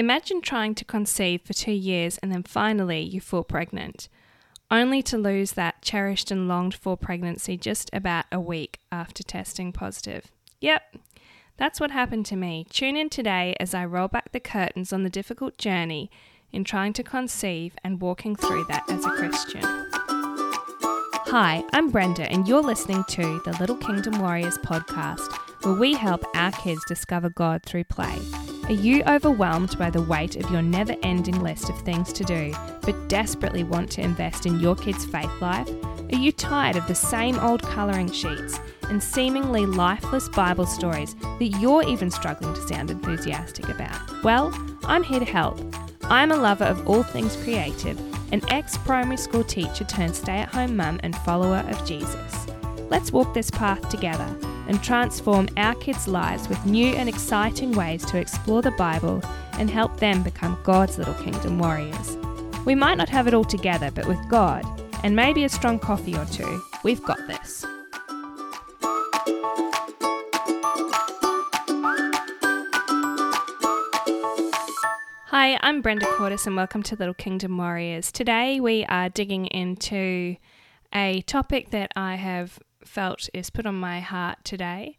Imagine trying to conceive for two years and then finally you fall pregnant, only to lose that cherished and longed for pregnancy just about a week after testing positive. Yep, that's what happened to me. Tune in today as I roll back the curtains on the difficult journey in trying to conceive and walking through that as a Christian. Hi, I'm Brenda, and you're listening to the Little Kingdom Warriors podcast, where we help our kids discover God through play. Are you overwhelmed by the weight of your never ending list of things to do, but desperately want to invest in your kids' faith life? Are you tired of the same old colouring sheets and seemingly lifeless Bible stories that you're even struggling to sound enthusiastic about? Well, I'm here to help. I'm a lover of all things creative, an ex primary school teacher turned stay at home mum and follower of Jesus. Let's walk this path together and transform our kids' lives with new and exciting ways to explore the Bible and help them become God's little kingdom warriors. We might not have it all together, but with God, and maybe a strong coffee or two, we've got this. Hi, I'm Brenda Cordis, and welcome to Little Kingdom Warriors. Today we are digging into a topic that I have felt is put on my heart today.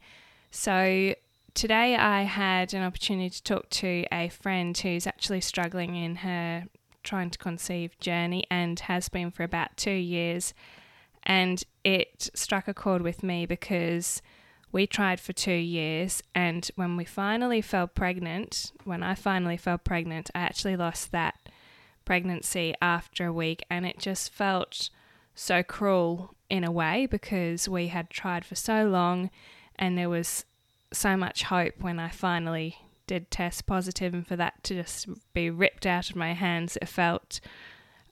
So, today I had an opportunity to talk to a friend who's actually struggling in her trying to conceive journey and has been for about two years. And it struck a chord with me because we tried for two years. And when we finally fell pregnant, when I finally fell pregnant, I actually lost that pregnancy after a week. And it just felt so cruel in a way because we had tried for so long and there was so much hope when I finally did test positive. And for that to just be ripped out of my hands it felt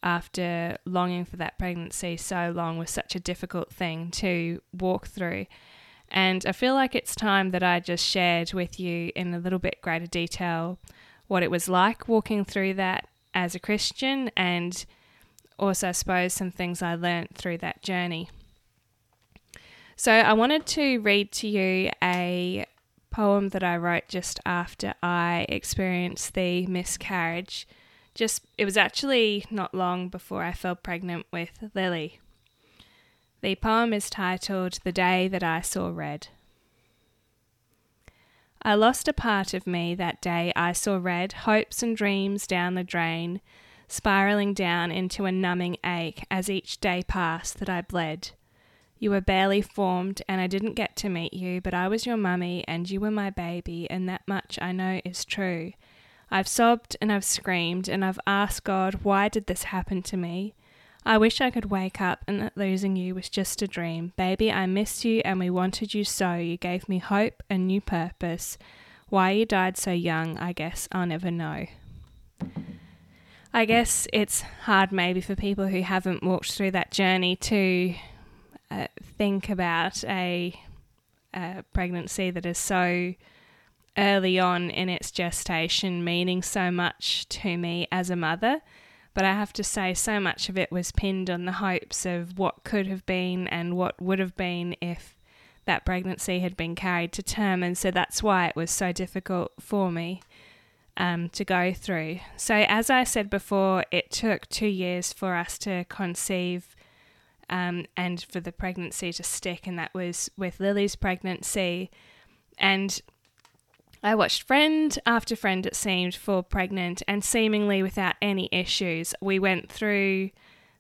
after longing for that pregnancy so long was such a difficult thing to walk through. And I feel like it's time that I just shared with you in a little bit greater detail what it was like walking through that as a Christian and also, I suppose, some things I learnt through that journey. So, I wanted to read to you a poem that I wrote just after I experienced the miscarriage. Just it was actually not long before I fell pregnant with Lily. The poem is titled The Day That I Saw Red. I lost a part of me that day I saw red, hopes and dreams down the drain spiraling down into a numbing ache as each day passed that I bled. You were barely formed, and I didn't get to meet you, but I was your mummy, and you were my baby, and that much I know is true. I've sobbed and I've screamed, and I've asked God, why did this happen to me? I wish I could wake up and that losing you was just a dream. Baby, I missed you, and we wanted you so. You gave me hope and new purpose. Why you died so young, I guess I'll never know. I guess it's hard maybe for people who haven't walked through that journey to uh, think about a, a, pregnancy that is so early on in its gestation, meaning so much to me as a mother. But I have to say, so much of it was pinned on the hopes of what could have been and what would have been if that pregnancy had been carried to term. And so that's why it was so difficult for me um, to go through. So, as I said before, it took two years for us to conceive um, and for the pregnancy to stick, and that was with Lily's pregnancy. And I watched friend after friend, it seemed, fall pregnant and seemingly without any issues. We went through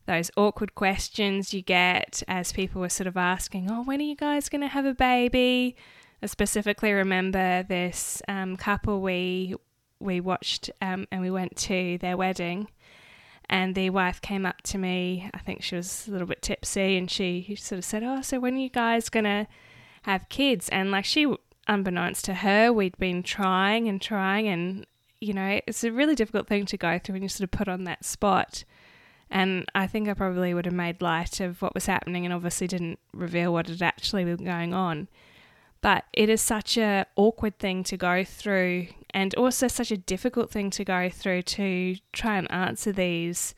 those awkward questions you get as people were sort of asking, Oh, when are you guys going to have a baby? I specifically remember this um, couple we we watched um, and we went to their wedding. And the wife came up to me. I think she was a little bit tipsy, and she sort of said, "Oh, so when are you guys gonna have kids?" And like she, unbeknownst to her, we'd been trying and trying, and you know, it's a really difficult thing to go through when you sort of put on that spot. And I think I probably would have made light of what was happening, and obviously didn't reveal what had actually been going on. But it is such a awkward thing to go through and also such a difficult thing to go through to try and answer these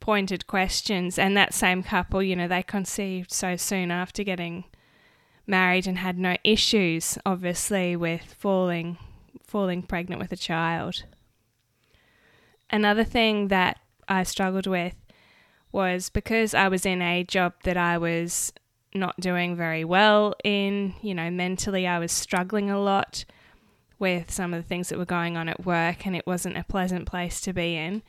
pointed questions. And that same couple, you know, they conceived so soon after getting married and had no issues, obviously, with falling falling pregnant with a child. another thing that I struggled with was because I was in a job that I was not doing very well in, you know, mentally I was struggling a lot with some of the things that were going on at work and it wasn't a pleasant place to be in.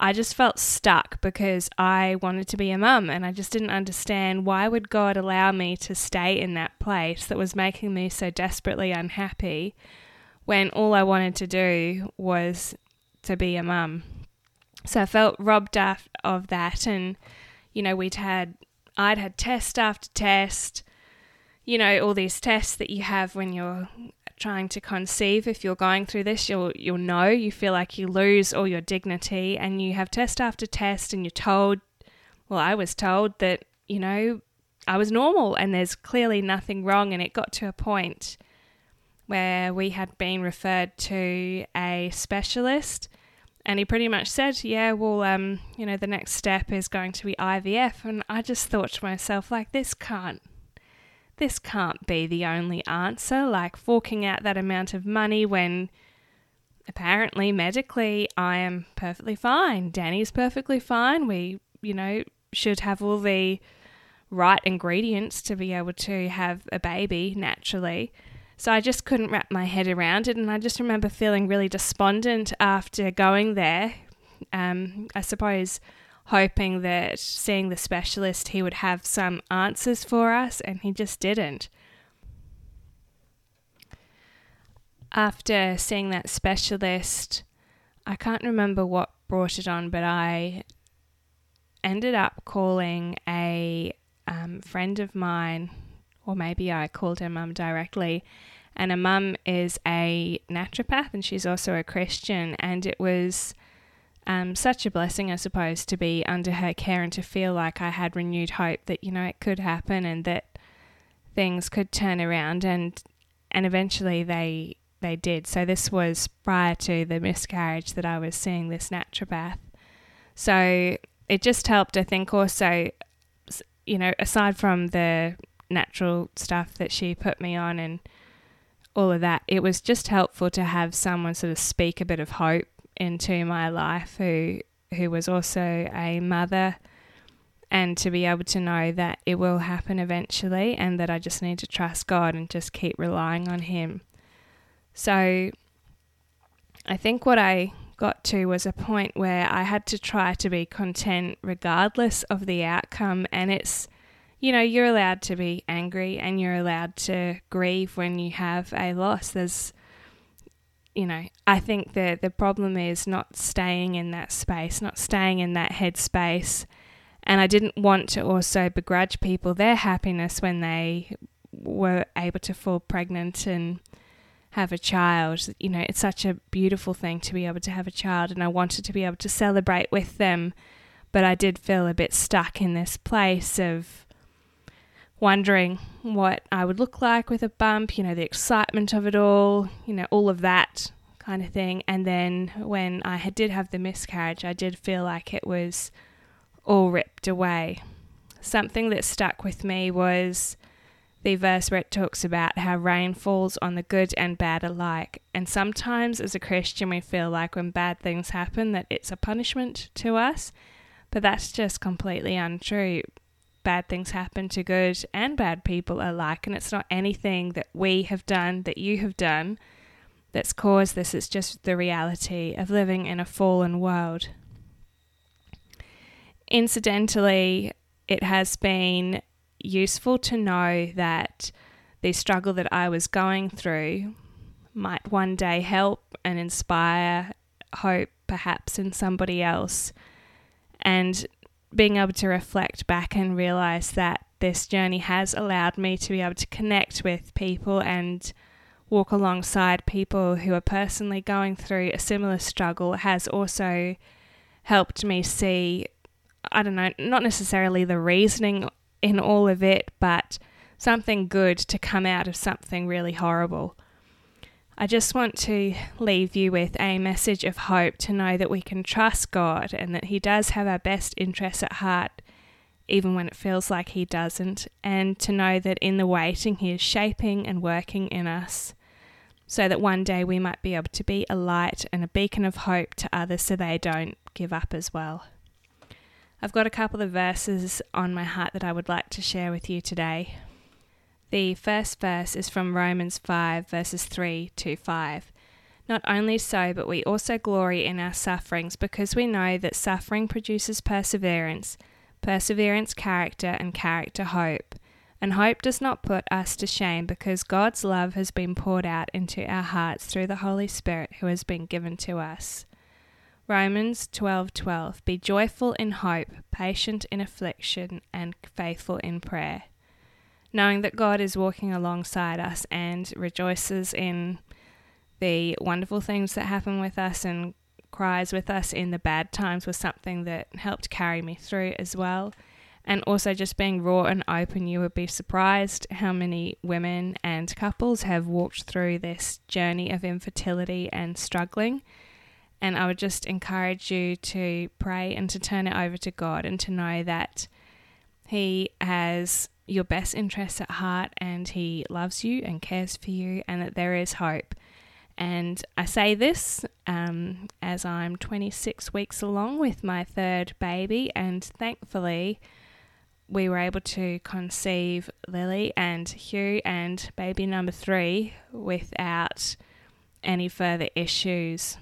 I just felt stuck because I wanted to be a mum and I just didn't understand why would God allow me to stay in that place that was making me so desperately unhappy when all I wanted to do was to be a mum. So I felt robbed of that and you know we'd had I'd had test after test you know all these tests that you have when you're trying to conceive, if you're going through this, you'll you'll know you feel like you lose all your dignity, and you have test after test, and you're told, well, I was told that you know I was normal, and there's clearly nothing wrong, and it got to a point where we had been referred to a specialist. And he pretty much said, "Yeah, well, um, you know, the next step is going to be IVF." And I just thought to myself, like, this can't this can't be the only answer, like forking out that amount of money when apparently medically I am perfectly fine. Danny's perfectly fine. We, you know, should have all the right ingredients to be able to have a baby naturally. So I just couldn't wrap my head around it. And I just remember feeling really despondent after going there. Um, I suppose hoping that seeing the specialist he would have some answers for us, and he just didn't. After seeing that specialist, I can't remember what brought it on, but I ended up calling a um, friend of mine, or maybe I called her mum directly. And a mum is a naturopath and she's also a Christian. And it was um, such a blessing, I suppose, to be under her care and to feel like I had renewed hope that you know it could happen and that things could turn around and and eventually they they did. So this was prior to the miscarriage that I was seeing this naturopath. So it just helped, I think, also, you know, aside from the natural stuff that she put me on and all of that, it was just helpful to have someone sort of speak a bit of hope into my life who who was also a mother and to be able to know that it will happen eventually and that I just need to trust God and just keep relying on him. So I think what I got to was a point where I had to try to be content regardless of the outcome and it's you know you're allowed to be angry and you're allowed to grieve when you have a loss there's you know, I think the the problem is not staying in that space, not staying in that headspace. And I didn't want to also begrudge people their happiness when they were able to fall pregnant and have a child. You know, it's such a beautiful thing to be able to have a child, and I wanted to be able to celebrate with them. But I did feel a bit stuck in this place of wondering what I would look like with a bump, you know, the excitement of it all, you know, all of that kind of thing. And then when I had, did have the miscarriage, I did feel like it was all ripped away. Something that stuck with me was the verse where it talks about how rain falls on the good and bad alike. And sometimes as a Christian, we feel like when bad things happen that it's a punishment to us, but that's just completely untrue bad things happen to good and bad people alike, and it's not anything that we have done, that you have done, that's caused this. It's just the reality of living in a fallen world. Incidentally, it has been useful to know that the struggle that I was going through might one day help and inspire hope, perhaps, in somebody else. And being able to reflect back and realize that this journey has allowed me to be able to connect with people and walk alongside people who are personally going through a similar struggle has also helped me see, I don't know, not necessarily the reasoning in all of it, but something good to come out of something really horrible. I just want to leave you with a message of hope to know that we can trust God and that He does have our best interests at heart, even when it feels like He doesn't, and to know that in the waiting He is shaping and working in us. so that one day we might be able to be a light and a beacon of hope to others so they don't give up as well. I've got a couple of verses on my heart that I would like to share with you today. The first verse is from Romans 5, verses 3 to 5. Not only so, but we also glory in our sufferings because we know that suffering produces perseverance, perseverance, character, and character, hope. And hope does not put us to shame because God's love has been poured out into our hearts through the Holy Spirit who has been given to us. Romans 12:12 Be joyful in hope, patient in affliction, and faithful in prayer. Knowing that God is walking alongside us and rejoices in the wonderful things that happen with us and cries with us in the bad times was something that helped carry me through as well. And also just being raw and open, you would be surprised how many women and couples have walked through this journey of infertility and struggling and I would just encourage you to pray and to turn it over to God and to know that He has your best interests at heart and He loves you and cares for you and that there is hope. And I say this um, as I'm 26 weeks along with my third baby, and thankfully, we were able to conceive Lily and Hugh and baby number three without any further issues.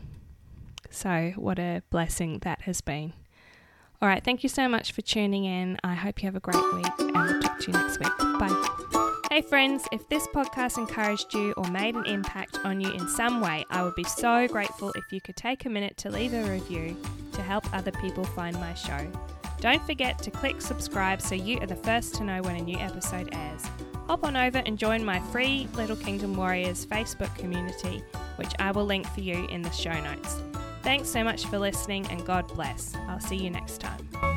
So, what a blessing that has been. All right, thank you so much for tuning in. I hope you have a great week and we'll talk to you next week. Bye. Hey, friends, if this podcast encouraged you or made an impact on you in some way, I would be so grateful if you could take a minute to leave a review to help other people find my show. Don't forget to click subscribe so you are the first to know when a new episode airs. Hop on over and join my free Little Kingdom Warriors Facebook community, which I will link for you in the show notes. Thanks so much for listening and God bless. I'll see you next time.